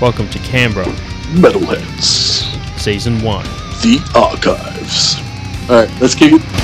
Welcome to Canberra, Metalheads. Season 1. The Archives. Alright, let's kick it.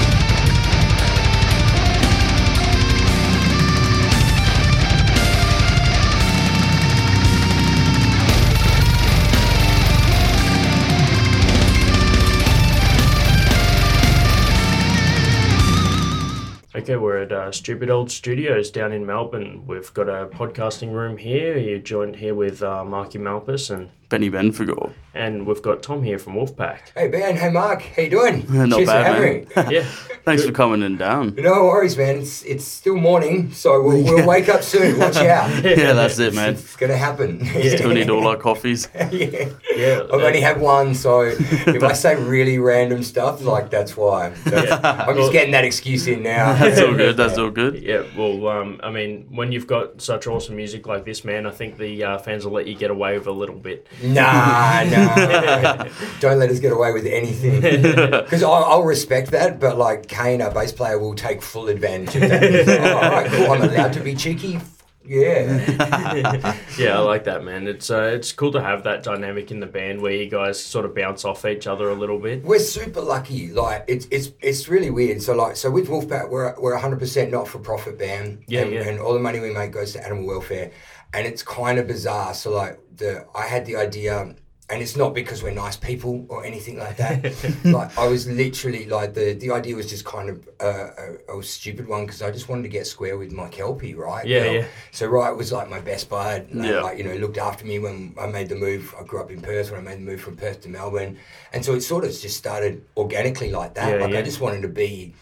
At uh, Stupid Old Studios down in Melbourne. We've got a podcasting room here. You're joined here with uh, Marky Malpas and Benny Benfigor. and we've got Tom here from Wolfpack. Hey Ben, hey Mark, how you doing? Not Cheers bad, for having man. Yeah, Thanks for coming in down. No worries, man. It's it's still morning, so we'll, we'll wake up soon. Watch out. Yeah, that's it, man. It's gonna happen. Still need all our coffees. yeah. yeah. I've only had one, so if I say really random stuff, like that's why. That's- Yeah. I'm just getting that excuse in now. That's all good. That's all good. Yeah, well, um, I mean, when you've got such awesome music like this, man, I think the uh, fans will let you get away with a little bit. Nah, nah. Don't let us get away with anything. Because I'll, I'll respect that, but like Kane, our bass player, will take full advantage of that. Oh, all right, cool. I'm allowed to be cheeky. Yeah. yeah, I like that, man. It's uh, it's cool to have that dynamic in the band where you guys sort of bounce off each other a little bit. We're super lucky. Like it's it's it's really weird. So like so with Wolfpack, we're we're a hundred percent not for profit band. Yeah, and, yeah. and all the money we make goes to animal welfare, and it's kind of bizarre. So like the I had the idea. And it's not because we're nice people or anything like that. like I was literally like the the idea was just kind of uh, a, a stupid one because I just wanted to get square with my kelpie, right? Yeah, You know? yeah. So Wright was like my best bud. and, Yeah. Like you know, looked after me when I made the move. I grew up in Perth when I made the move from Perth to Melbourne, and so it sort of just started organically like that. Yeah, like yeah. I just wanted to be.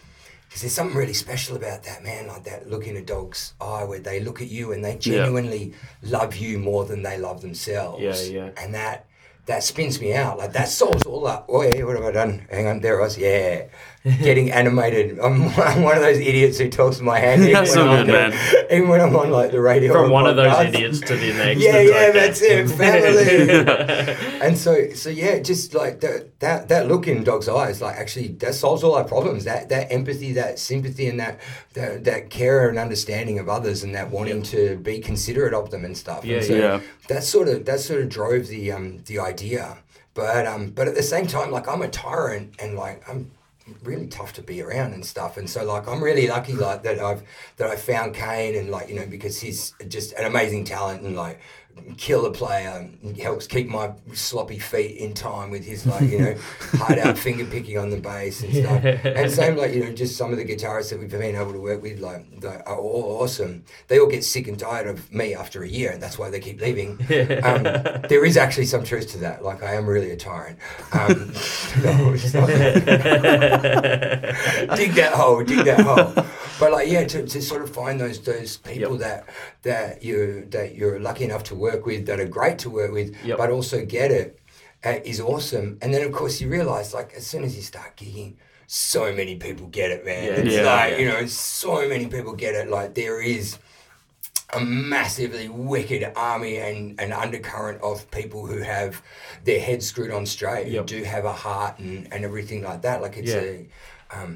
Because there's something really special about that, man. Like that look in a dog's eye where they look at you and they genuinely love you more than they love themselves. Yeah, yeah. And that that spins me out. Like that solves all that. Oh yeah, what have I done? Hang on, there I was. Yeah, getting animated. I'm, I'm one of those idiots who talks my hand. even That's when so I'm good, on- man. Even when I'm on like the radio. From one of those idiots to the next. Yeah, yeah, like that's that. it, family. and so, so yeah, just like that, that, that look in dog's eyes, like actually, that solves all our problems. That, that empathy, that sympathy, and that, that, that care and understanding of others, and that wanting to be considerate of them and stuff. Yeah, and so yeah. That sort of, that sort of drove the, um, the idea. But, um, but at the same time, like I'm a tyrant, and like I'm really tough to be around and stuff. And so like I'm really lucky like that I've that I found Kane and like you know because he's just an amazing talent and like killer player He helps keep my sloppy feet in time with his like you know hard out finger picking on the bass and stuff. And same like you know just some of the guitarists that we've been able to work with like they are all awesome they all get sick and tired of me after a year and that's why they keep leaving. Um, there is actually some truth to that. Like I am really a tyrant. Um, no, dig that hole, dig that hole. But like, yeah, to, to sort of find those those people Yep. that that you that you're lucky enough to work with, that are great to work with, Yep. but also get it, uh, is awesome. And then of course you realize, like, as soon as you start gigging. So many people get it, man. Yeah. it's Yeah, like yeah. you know, so many people get it. Like there is a massively wicked army and an undercurrent of people who have their heads screwed on straight, Yep. who do have a heart and, and everything like that. Like it's Yeah. a. Um,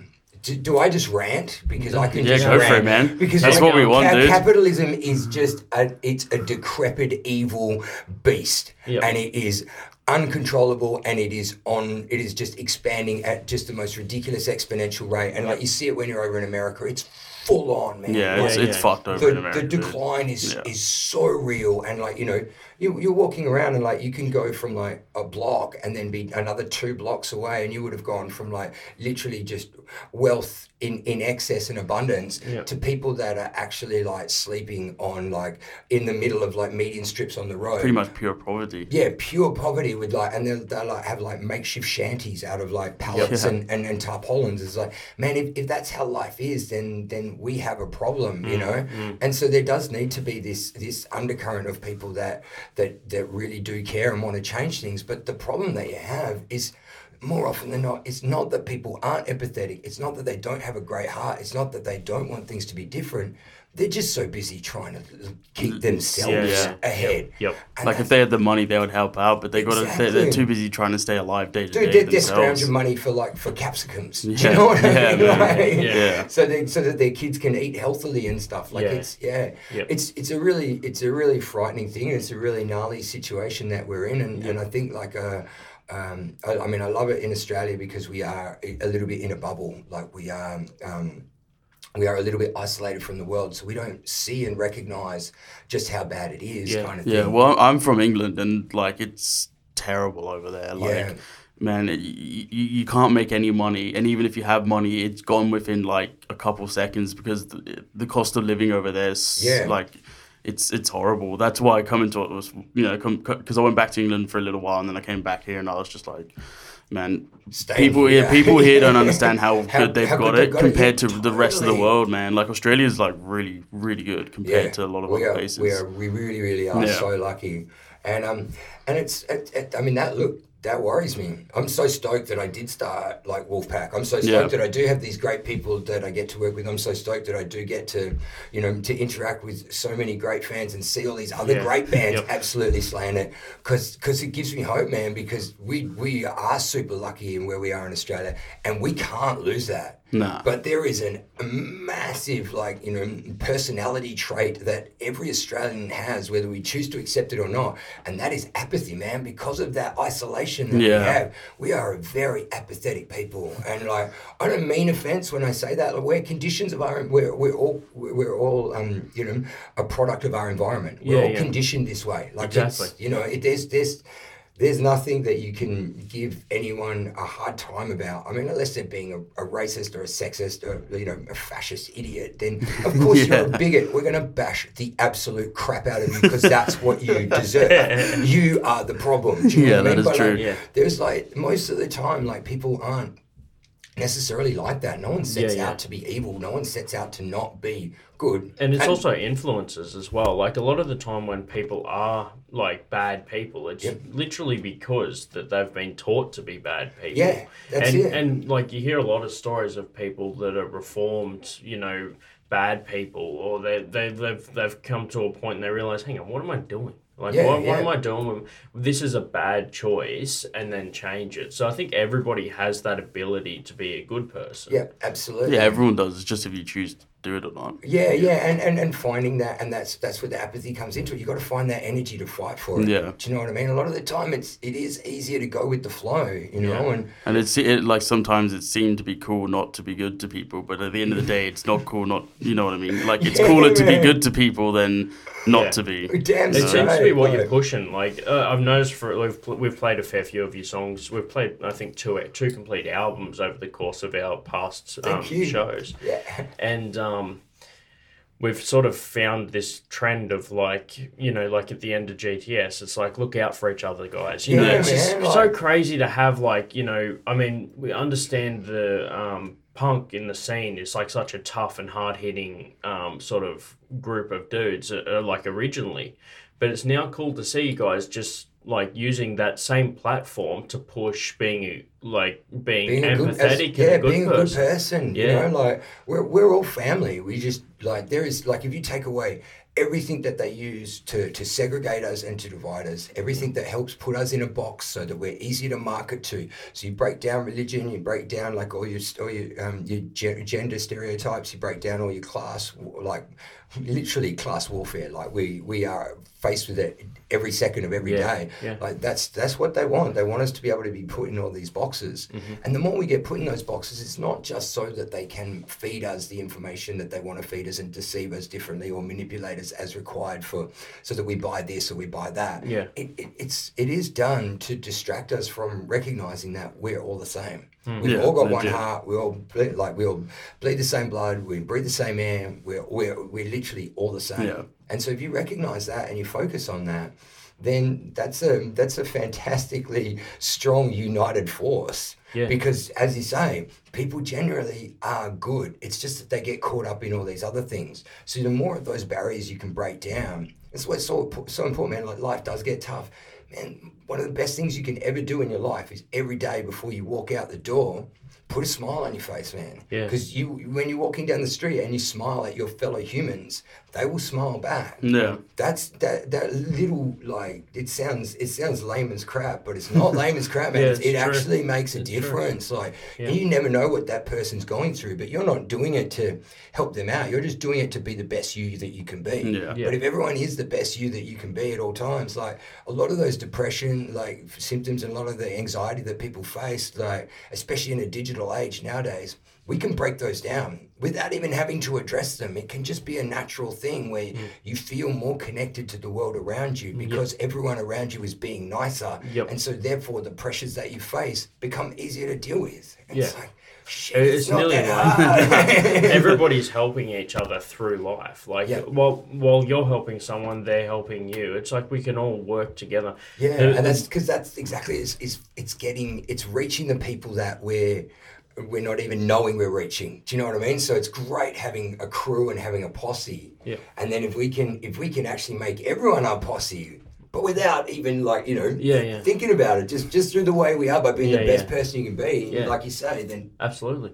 do, do I just rant because I can Yeah, just go for it, man. Because That's like, what we um, want, ca- dude. Capitalism is just a, it's a decrepit evil beast, Yep. and it is uncontrollable and it is on it is just expanding at just the most ridiculous exponential rate and like you see it when you're over in america it's full on man Yeah, Like, it's, it's fucked over the, the decline is is so real and like you know you, you're walking around and like you can go from like a block and then be another two blocks away and you would have gone from like literally just wealth in, in excess and abundance to people that are actually like sleeping on like in the middle of like median strips on the road Pretty much pure poverty. yeah, pure poverty with like, and they'll, they'll like have like makeshift shanties out of like pallets Yeah. and, and, and tarpaulins. It's like, man, if, if that's how life is, then then we have a problem, you mm, know. Mm. And so there does need to be this this undercurrent of people that that that really do care and want to change things. But the problem that you have is more often than not, it's not that people aren't empathetic. It's not that they don't have a great heart. It's not that they don't want things to be different. They're just so busy trying to keep themselves yeah. ahead. Yep. And Like if they had the money, they would help out, but they got. They're, they're too busy trying to stay alive day to Dude, day they're, they're scrounging money for like for capsicums. Do you know what I mean? Like, Yeah. So they, so that their kids can eat healthily and stuff. Like Yeah. it's yeah, Yep. it's it's a really it's a really frightening thing. It's a really gnarly situation that we're in, and, and I think like uh, um, I, I mean I love it in Australia because we are a little bit in a bubble. Like we are. Um, we are a little bit isolated from the world, so we don't see and recognize just how bad it is, Yeah. kind of Yeah, thing. well, I'm from England, and like it's terrible over there. Like, Yeah. man, it, you, you can't make any money, and even if you have money, it's gone within like a couple seconds because the, the cost of living over there is Yeah. like. It's it's horrible. That's why I come into it was you know because I went back to England for a little while and then I came back here and I was just like, man, Staying people here. here people here don't understand how, How- good they've how got good it got it. compared Yeah, to the rest of the world, man. Like Australia's like really really good compared to a lot of other are, places. We are, we really, really are Yeah. so lucky, and um, and it's, it, it, I mean that look that worries me. I'm so stoked that I did start like Wolfpack. I'm so stoked Yeah. that I do have these great people that I get to work with. I'm so stoked that I do get to, you know, to interact with so many great fans and see all these other Yeah. great bands Yep. absolutely slaying it. Because because it gives me hope, man. Because we we are super lucky in where we are in Australia, and we can't lose that. Nah. But there is an, a massive, like, you know, personality trait that every Australian has, whether we choose to accept it or not. And that is apathy, man. Because of that isolation that Yeah. we have, we are a very apathetic people. And, like, I don't mean offense when I say that. Like, we're conditions of our, we're, we're all, we're all, um, you know, a product of our environment. We're Yeah, all yeah. conditioned this way. Like, Exactly. you know, it, there's, there's, there's nothing that you can give anyone a hard time about. I mean, unless they're being a, a racist or a sexist or you know a fascist idiot, then of course you're a bigot. We're gonna bash the absolute crap out of you because that's what you deserve. you are the problem. Do you Yeah, know what that mean? is But, true. Like, Yeah. There's like most of the time, like people aren't necessarily like that. No one sets Yeah, yeah. out to be evil. No one sets out to not be good. And it's also influences as well. Like a lot of the time when people are like bad people, it's literally because that they've been taught to be bad people. Yeah, that's and, it. And like you hear a lot of stories of people that are reformed, you know, bad people, or they they they've they've come to a point and they realize, hang on, what am I doing? Like, Yeah, what, what yeah. am I doing? With, this is a bad choice, and then change it. So I think everybody has that ability to be a good person. Yeah, absolutely. Yeah, everyone does. It's just if you choose to do it or not. Yeah, yeah, and, and, and finding that, and that's that's where the apathy comes into it. You got to find that energy to fight for it. Yeah. Do you know what I mean? A lot of the time, it's it is easier to go with the flow, you know. Yeah. And And it's it, like sometimes it seemed to be cool not to be good to people, but at the end of the day, it's not cool not. You know what I mean? Like it's Yeah, cooler to be good to people than not Yeah. to be. damn It straight. seems to be what you're pushing. Like uh, I've noticed for we've we've played a fair few of your songs. We've played I think two two complete albums over the course of our past um, shows, Yeah, and um, we've sort of found this trend of like you know like at the end of GTS, it's like look out for each other, guys. You know, Yeah, it's just man, so crazy to have like you know. I mean, we understand the um, punk in the scene is like such a tough and hard hitting um, sort of group of dudes, uh, uh, like originally, but it's now cool to see you guys just like using that same platform to push being like being, being a good, as- yeah, and a being a person. good person. Yeah. You know, like we're we're all family. We just like there is like if you take away everything that they use to to segregate us and to divide us, everything that helps put us in a box so that we're easy to market to. So you break down religion, you break down like all your all your um, your gender stereotypes, you break down all your class like literally class warfare. Like we we are faced with it every second of every day. Yeah, yeah. Like that's that's what they want. They want us to be able to be put in all these boxes. Mm-hmm. And the more we get put in those boxes, it's not just so that they can feed us the information that they want to feed us and deceive us differently or manipulate us as required for so that we buy this or we buy that. Yeah. It, it, it's it is done to distract us from recognizing that we're all the same. Hmm. We've Yeah, all got one legit. heart. We all bleed, like we all bleed the same blood. We breathe the same air. We're we're, we're literally all the same. And so if you recognize that and you focus on that, then that's a that's a fantastically strong united force. Yeah. Because as you say, people generally are good. It's just that they get caught up in all these other things. So the more of those barriers you can break down, that's why it's so so important, man. Like life does get tough. man, one of the best things you can ever do in your life is every day before you walk out the door, put a smile on your face, man. Yeah. Because you, when you're walking down the street and you smile at your fellow humans, they will smile back. Yeah. That's that that little like it sounds it sounds lame as crap, but it's not lame as crap, man. Yeah, it true. actually makes a It's true. difference. Like Yeah. you never know what that person's going through, but you're not doing it to help them out. You're just doing it to be the best you that you can be. Yeah. Yeah. But if everyone is the best you that you can be at all times, like a lot of those depression like symptoms and a lot of the anxiety that people face, like especially in a digital age nowadays, we can break those down without even having to address them. It can just be a natural thing where Mm. you feel more connected to the world around you because everyone around you is being nicer. Yep. And so therefore the pressures that you face become easier to deal with. And Yeah. like shit, It's it's, not nearly like everybody's helping each other through life. Like Yeah. while while you're helping someone, they're helping you. It's like we can all work together. Yeah, The- and that's because that's exactly it's, it's it's getting it's reaching the people that we're we're not even knowing we're reaching. Do you know what I mean? So it's great having a crew and having a posse. Yeah. And then if we can if we can actually make everyone our posse, but without even like you know Yeah, yeah. thinking about it, just just through the way we are by being Yeah, the best yeah. person you can be, Yeah. like you say, then Absolutely.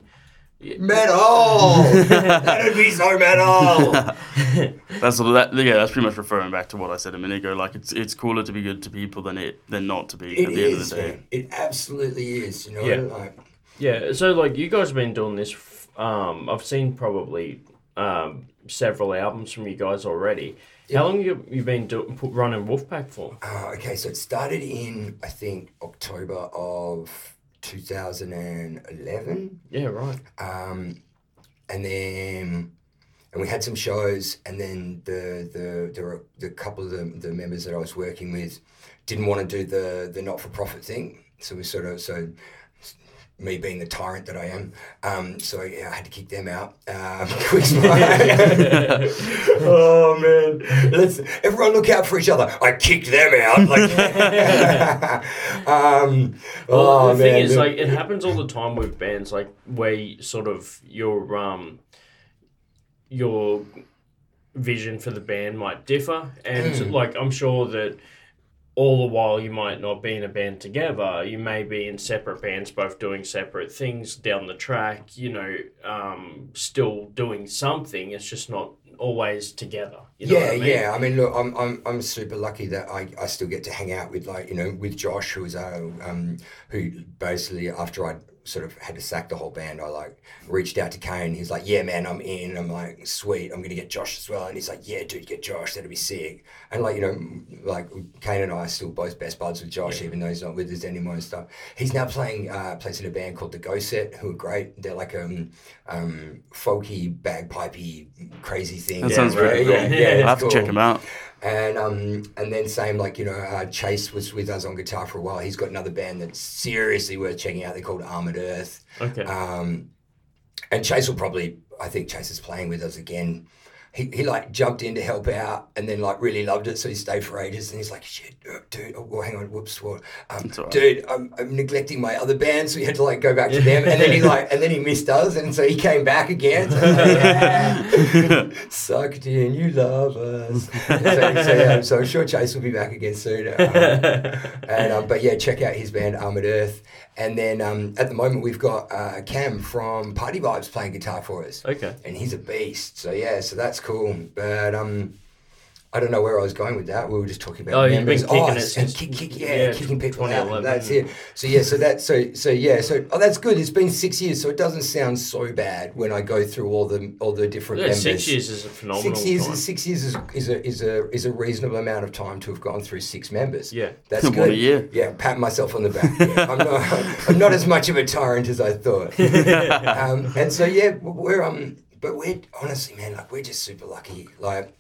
metal. That'd be so metal. That's all that. Yeah, that's pretty much referring back to what I said a minute ago. Like it's it's cooler to be good to people than it than not to be It at the end of the day. man. It absolutely is. You know, Yeah. like Yeah. So like you guys have been doing this. Um, I've seen probably um, several albums from you guys already. How long you you been do, running Wolfpack for? Uh, okay, so it started in I think October of 2011, Yeah. Right. um, and then and we had some shows, and then the the were the couple of the, the members that I was working with didn't want to do the the not for profit thing, so we sort of so. Me being the tyrant that I am, um, so yeah, I had to kick them out. Um, oh man, let's everyone look out for each other. I kicked them out. Like, um, Well, oh the thing is, like, it happens all the time with bands, like where you sort of your um your vision for the band might differ, and Hmm. like I'm sure that all the while you might not be in a band together, you may be in separate bands, both doing separate things down the track. You know, um, still doing something. It's just not always together. You know yeah, I mean? yeah. I mean, look, I'm, I'm, I'm super lucky that I, I still get to hang out with like you know with Josh, who was uh, um, who basically after I sort of had to sack the whole band, I like reached out to Kane. He's like, "Yeah, man, I'm in." I'm like, "Sweet, I'm gonna get Josh as well." And he's like, "Yeah, dude, get Josh. That'd be sick." And like you know, like Kane and I are still both best buds with Josh, even though he's not with us anymore and stuff. He's now playing uh, plays in a band called the Go Set, who are great. They're like um um folky bagpipey crazy thing. That sounds right, cool. yeah, yeah, I'll it's have to check them out. And um, and then same like you know uh, Chase was with us on guitar for a while. He's got another band that's seriously worth checking out. They're called Armored Earth. Okay. Um, and Chase will probably I think Chase is playing with us again. He, he like jumped in to help out and then like really loved it so he stayed for ages and he's like shit uh, dude oh, well, hang on whoops what um, right. dude I'm, I'm neglecting my other band so he had to like go back to them and then he like and then he missed us and so he came back again so, like, sucked in you love us so, so, yeah, so I'm sure Chase will be back again soon um, and um, but yeah, check out his band Armored Earth. And then um, at the moment we've got uh, Cam from Party Vibes playing guitar for us, okay. and he's a beast. So yeah, so that's cool. But um, I don't know where I was going with that. We were just talking about Oh, you've been kicking oh, it and since- kick, kick, yeah, yeah, kicking people out. That's it. So yeah, so that so so yeah, so oh, that's good. It's been six years, so it doesn't sound so bad when I go through all the all the different Yeah, members. six years is a phenomenal Six years, time. is, six years is, is a is a is a reasonable amount of time to have gone through six members. Yeah. that's What good. a year. Yeah, pat myself on the back. Yeah, I'm not I'm not as much of a tyrant as I thought. um, and so yeah, we're um, but we're honestly, man, like we're just super lucky. Like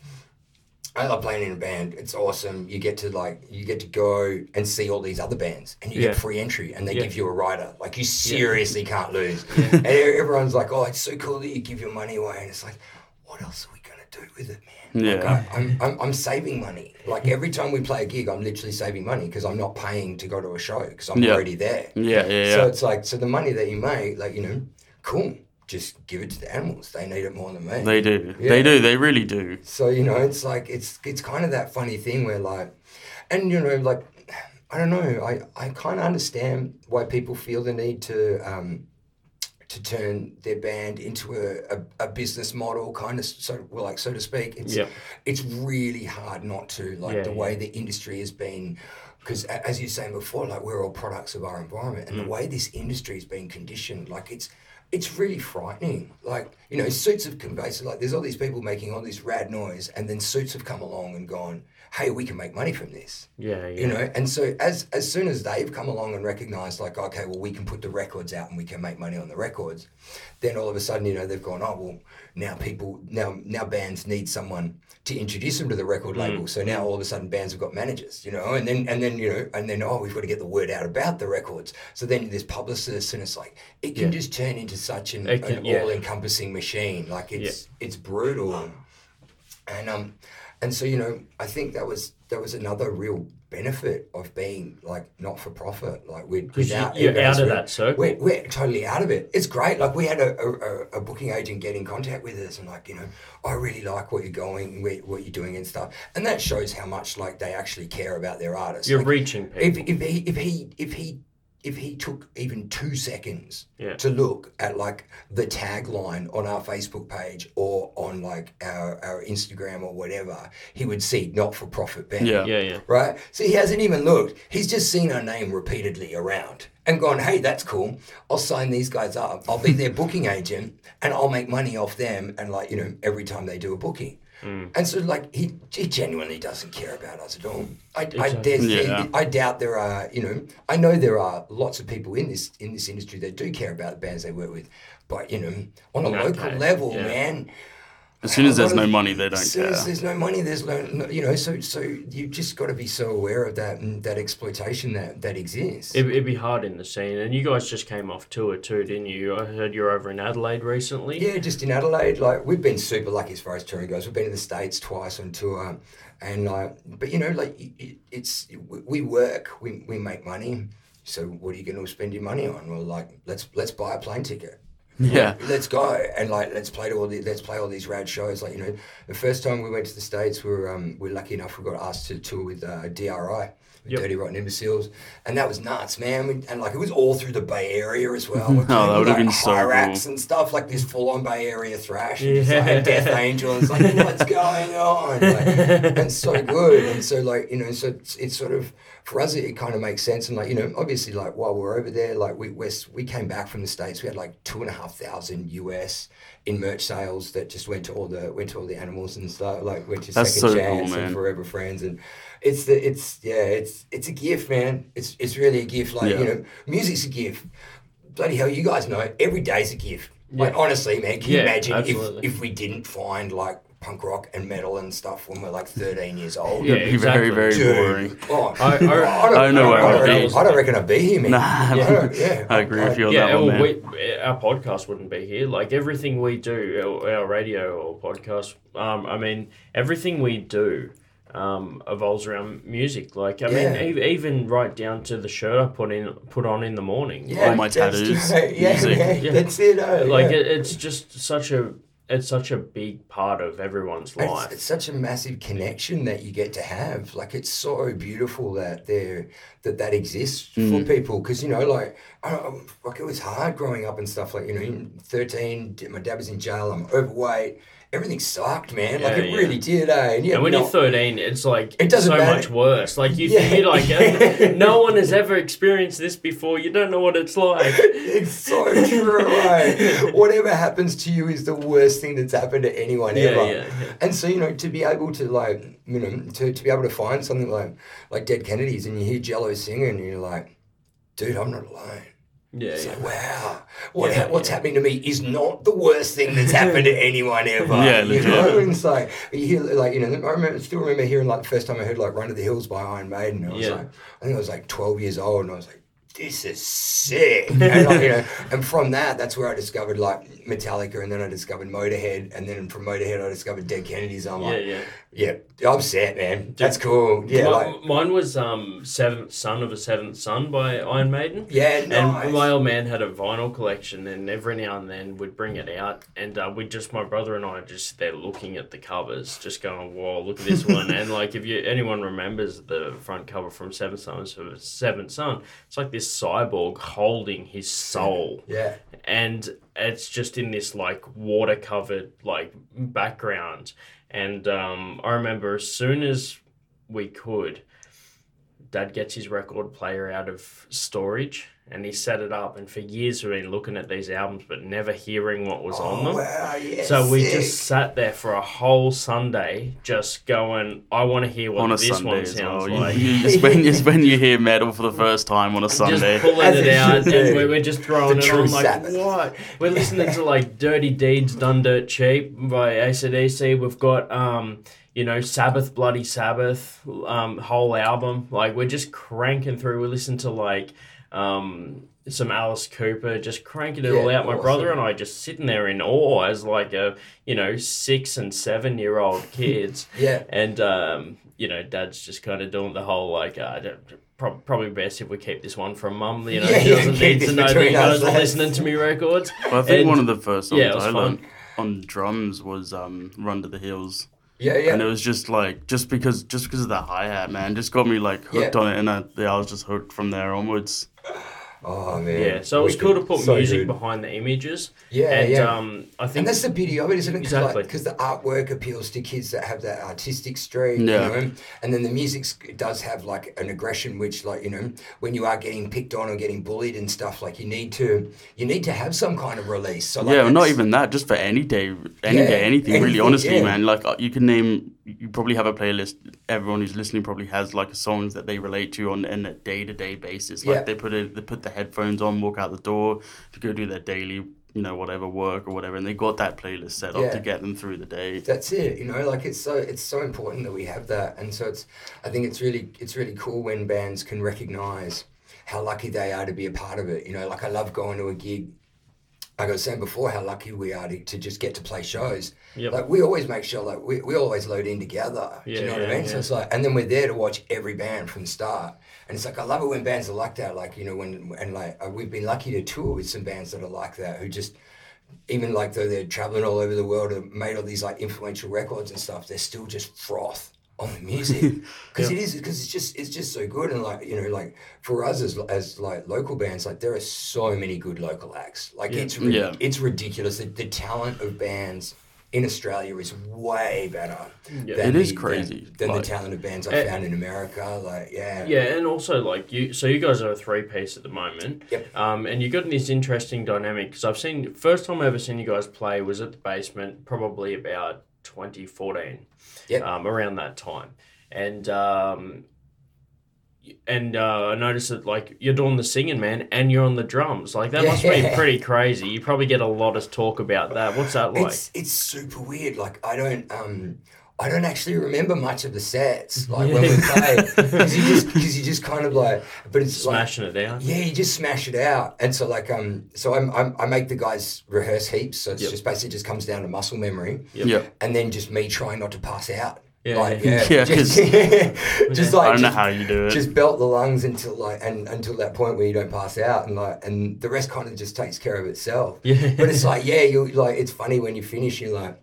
I love playing in a band. It's awesome. You get to like you get to go and see all these other bands, and you Yeah. get free entry, and they Yeah. give you a rider. Like you seriously can't lose. And everyone's like, "Oh, it's so cool that you give your money away," and it's like, "What else are we gonna do with it, man?" Like, Yeah. I, I'm, I'm I'm saving money. Like every time we play a gig, I'm literally saving money because I'm not paying to go to a show because I'm Yeah. already there. Yeah, yeah, So yeah. it's like, so the money that you make, like you know, cool. Just give it to the animals. They need it more than me. They do. Yeah. They do. They really do. So you know, it's like it's it's kind of that funny thing where like, and you know, like I don't know. I, I kind of understand why people feel the need to um, to turn their band into a, a, a business model, kind of so well, like so to speak. It's Yep. it's really hard not to like Yeah, the yeah. way the industry has been. Because as you were saying before, like we're all products of our environment, and the way this industry has been conditioned, like it's it's really frightening. Like you know, suits have conveyed. So like, there's all these people making all this rad noise, and then suits have come along and gone, "Hey, we can make money from this." Yeah, yeah. you know and so as as soon as they've come along and recognized like okay well we can put the records out and we can make money on the records then all of a sudden you know they've gone oh well now people now now bands need someone to introduce them to the record hmm. label so now all of a sudden bands have got managers you know and then and then you know and then oh we've got to get the word out about the records so then there's publicists and it's like it can Yeah. just turn into such an, can- an yeah. all-encompassing machine. Like it's it's brutal. And um and so you know i think that was that was another real benefit of being like not for profit. Like we Because you, without you're egos, out of that circle. we're, we're totally out of it. It's great. Like we had a, a, a- booking agent get in contact with us and like you know i really like what you're going what you're doing and stuff. And that shows how much like they actually care about their artists. You're Like, reaching if, people. if he if he if he if he took even two seconds Yeah. to look at like the tagline on our Facebook page or on like our, our Instagram or whatever, he would see not for profit band. Yeah. yeah, yeah. Right? So he hasn't even looked. He's just seen our name repeatedly around and gone, hey, that's cool. I'll sign these guys up. I'll be their booking agent and I'll make money off them and like, you know, every time they do a booking. And so, like, he, he genuinely doesn't care about us at all. I, I, Exactly. there's, Yeah. I doubt there are, you know, I know there are lots of people in this in this industry that do care about the bands they work with, but you know, on a In local case, level, yeah. man. As soon as there's no money, they don't as soon care. as there's no money, there's no, no- you know, so so you just got to be so aware of that and that exploitation that that exists. It, it'd be hard in the scene. And you guys just came off tour too, didn't you? I heard you're over in Adelaide recently. Yeah, just in Adelaide, like we've been super lucky as far as touring goes. We've been in the states twice on tour, and like, but you know, like it- it, it's we- we work, we we make money. So what are you going to spend your money on? Well, like let's let's buy a plane ticket. Yeah. Let's go and like let's play to all the let's play all these rad shows. Like you know, the first time we went to the states, we were um, we are lucky enough we got asked to tour with uh, DRI. Yep. Dirty Rotten Imbeciles, and that was nuts, man. We, and like it was all through the Bay Area as well. Oh, that would've like, been so cool. and stuff like this full on Bay Area thrash, and just, Yeah. like Death Angel. It's like what's going on? Like, and so good, and so like you know, so it's, it's sort of for us it, it kind of makes sense, and like you know, obviously like while we're over there, like we we're, we came back from the states, we had like two and a half thousand US in merch sales that just went to all the went to all the animals and stuff, like went to That's Second so Chance man. and Forever Friends, and it's the it's yeah, it's it's a gift, man. It's it's really a gift. Like Yeah. you know, music's a gift. Bloody hell, you guys know every day's a gift. Like honestly, man, can you imagine absolutely. if if we didn't find like punk rock and metal and stuff when we're like thirteen years old? Yeah, It'd very, very Dude, boring. oh, I- I- don't, I know where I I'd don't, be. I don't reckon I'd be here, man. Nah, I yeah, I agree with you on Yeah, that one, man. we, our podcast wouldn't be here. Like everything we do, our, our radio or podcast. Um, I mean, everything we do um, evolves around music. Like I Yeah. mean, e- even right down to the shirt I put in, put on in the morning. Yeah, All my tattoos, just- yeah, music. yeah, Yeah. that's it. Oh, like yeah. it, it's just such a it's such a big part of everyone's life. it's such a massive connection that you get to have. Like it's so beautiful that there that that exists for mm. people. Because you know, like I don't, like it was hard growing up and stuff. Like you know, thirteen, my dad was in jail. I'm overweight. Everything sucked, man. like it yeah. really did. Eh? And, yeah, and when you you're 13, it's like It doesn't so matter. much worse. Like you, Yeah. you're like, no one has ever experienced this before. You don't know what it's like. It's so true, right? Whatever happens to you is the worst thing that's happened to anyone Yeah, ever. yeah, yeah. And so, you know, to be able to like, you know, to, to be able to find something like like Dead Kennedys and you hear Jello singing and you're like, dude, I'm not alone. Yeah, It's yeah. like, wow, what Yeah, ha- what's yeah. happening to me is not the worst thing that's happened to anyone ever. Yeah, you know, and it's like you hear like you know, I remember, still remember hearing like the first time I heard like Run to the Hills by Iron Maiden. I was Yeah. like, I think I was like 12 years old, and I was like, this is sick. and, like, you know, and from that, that's where I discovered like Metallica, and then I discovered Motorhead, and then from Motorhead, I discovered Dead Kennedys. I'm Yeah, like, yeah. yeah, I'm set, man. That's cool. Yeah, Mi- like, mine was um Seventh Son of a Seventh Son by Iron Maiden. yeah, nice. And my old man had a vinyl collection, and every now and then we'd bring it out, and uh, we just my brother and I just there looking at the covers, just going, "Whoa, look at this one!" and like, if you anyone remembers the front cover from Seventh Son of a Seventh Son, it's like this cyborg holding his soul, yeah, and it's just in this like water covered like background, and um, I remember as soon as we could. Dad gets his record player out of storage and he set it up. And for years, we've been looking at these albums but never hearing what was on Oh, them. wow, yeah, So we sick. just sat there for a whole Sunday, just going, "I want to hear what on a this Sunday one as sounds well. You- like." it's, when, it's when you hear metal for the first time on a Sunday. Just pulling As it it out, and we're, we're just throwing The it true on like, Sabbath. what? We're listening to like "Dirty Deeds Done Dirt Cheap" by ACDC. We've got, um, you know, Sabbath, Bloody Sabbath, um, whole album. Like we're just cranking through. We listen to like. Um, some Alice Cooper, just cranking it all out. My awesome. brother and I just sitting there in awe as like a you know six and seven year old kids. yeah. And um, you know, Dad's just kind of doing the whole like, uh, don't- probably best if we keep this one from Mum. You know, Yeah, she doesn't keep need to know that between you guys are listening to me records. Well, I think And- one of the first songs yeah, I learned on drums was um, "Run to the Hills," Yeah, yeah. and it was just like just because just because of the hi hat, man, just got me like hooked Yeah. on it, and I, yeah, I was just hooked from there onwards. Oh man. Yeah, so it was Wicked. cool to put So music good. behind the images. Yeah, and yeah. um, I think And that's the beauty of it, isn't it? Because Exactly. the artwork appeals to kids that have that artistic streak, Yeah. you know. And then the music does have like an aggression, which, like you know, when you are getting picked on or getting bullied and stuff, like you need to, you need to have some kind of release. So like yeah, well, not even that, just for any day, any Yeah, day, anything, really. Honestly, yeah. man, like uh, you can name, you probably have a playlist. Everyone who's listening probably has like songs that they relate to on, on a day to day basis. Like Yeah. they put it, they put the headphones on, walk out the door to go do their daily, you know, whatever work or whatever, and they got that playlist set up Yeah. to get them through the day. That's it, you know. Like it's so it's so important that we have that, and so it's. I think it's really it's really cool when bands can recognize how lucky they are to be a part of it. You know, like I love going to a gig. Like I was saying before, how lucky we are to, to just get to play shows. Yep. Like we always make sure, like we, we always load in together. Do you know what I yeah, mean? So it's like, and then we're there to watch every band from the start. And it's like I love it when bands are like that. Like you know when and like uh, we've been lucky to tour with some bands that are like that who just even like though they're traveling all over the world and made all these like influential records and stuff, they're still just froth on the music because it is because it's just it's just so good and like you know like for us as as like local bands like there are so many good local acts like it's ri- Yeah. it's ridiculous the, the talent of bands in Australia is way better Yeah. than It is the- crazy, than, than like- the talent of bands I Eh. found in America like yeah Yeah, and also like you, so you guys are a three piece at the moment. Yep. Um, and you got this interesting dynamic because I've seen first time I ever seen you guys play was at the basement, probably about twenty fourteen. Yep. Um, around that time, and um, and uh, I noticed that like you're doing the singing, man, and you're on the drums. Like that must be pretty crazy. You probably get a lot of talk about that. What's that like? It's it's super weird. Like I don't um I don't actually remember much of the sets like when we play because you just because you just kind of like but it's like Smashing it down. yeah you just smash it out and so like um so I'm, I'm I make the guys rehearse heaps so it's Yep. just basically just comes down to muscle memory Yep. Yeah. and then just me trying not to pass out Yeah, like yeah. yeah, Yeah, just, 'cause just like I don't know just- how you do it. just belt the lungs until like and until that point where you don't pass out and like and the rest kind of just takes care of itself Yeah. but it's like yeah you like it's funny when you finish you're like I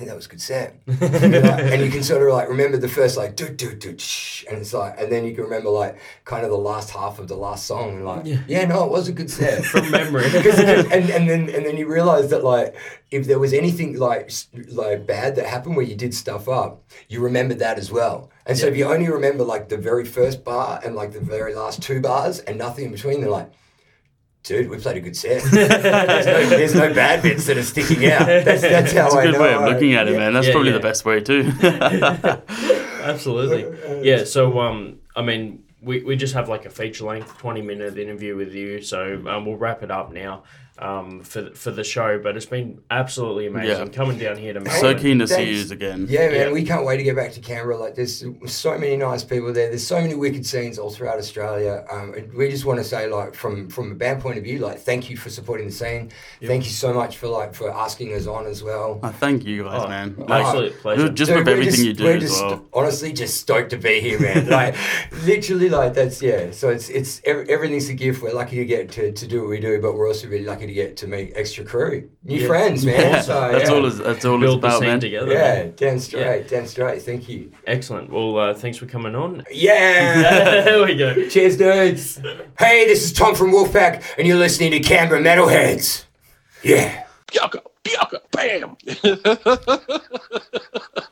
think that was a good set and, you're like- and you can sort of like remember the first like do do do shh, and it's like and then you can remember like kind of the last half of the last song and like Yeah. yeah, no it was a good set From memory. and, and then and then you realize that like if there was anything like like bad that happened where you did stuff up, you remembered that as well. And so if you only remember like the very first bar and like the very last two bars and nothing in between, they're like, dude, we played a good set. there's, no, there's no bad bits that are sticking out. That's, that's how That's a I good know. way of looking at it, Yeah. man. That's Yeah, probably yeah. the best way too. Absolutely. Yeah. So, um, I mean, we, we just have like a feature length, 20 minute interview with you. So, um, we'll wrap it up now. Um, for for the show. But it's been absolutely amazing Yeah. coming down here to So keen to see Thanks. you again. Yeah, man, Yeah. we can't wait to get back to Canberra. Like, there's so many nice people there. There's so many wicked scenes all throughout Australia. Um, and we just want to say, like, from from a band point of view, like, thank you for supporting the scene. Thank you so much for like for asking us on as well. Uh, thank you guys, Oh, man. absolute pleasure. Just Dude, with everything just- you do we're as just well. honestly just stoked to be here, man. like, literally, like that's yeah. So it's it's everything's a gift. We're lucky to get to, to do what we do, but we're also really lucky to get to meet extra crew, new Yeah. friends, man. So that's yeah. all. It's, that's all it's Build the about, scene man. together. Yeah, damn straight, damn straight. Thank you. Excellent. Well, uh, thanks for coming on. Yeah. there we go. Cheers, dudes. Hey, this is Tom from Wolfpack, and you're listening to Canberra Metalheads. Yeah. Bianca, Bianca, bam!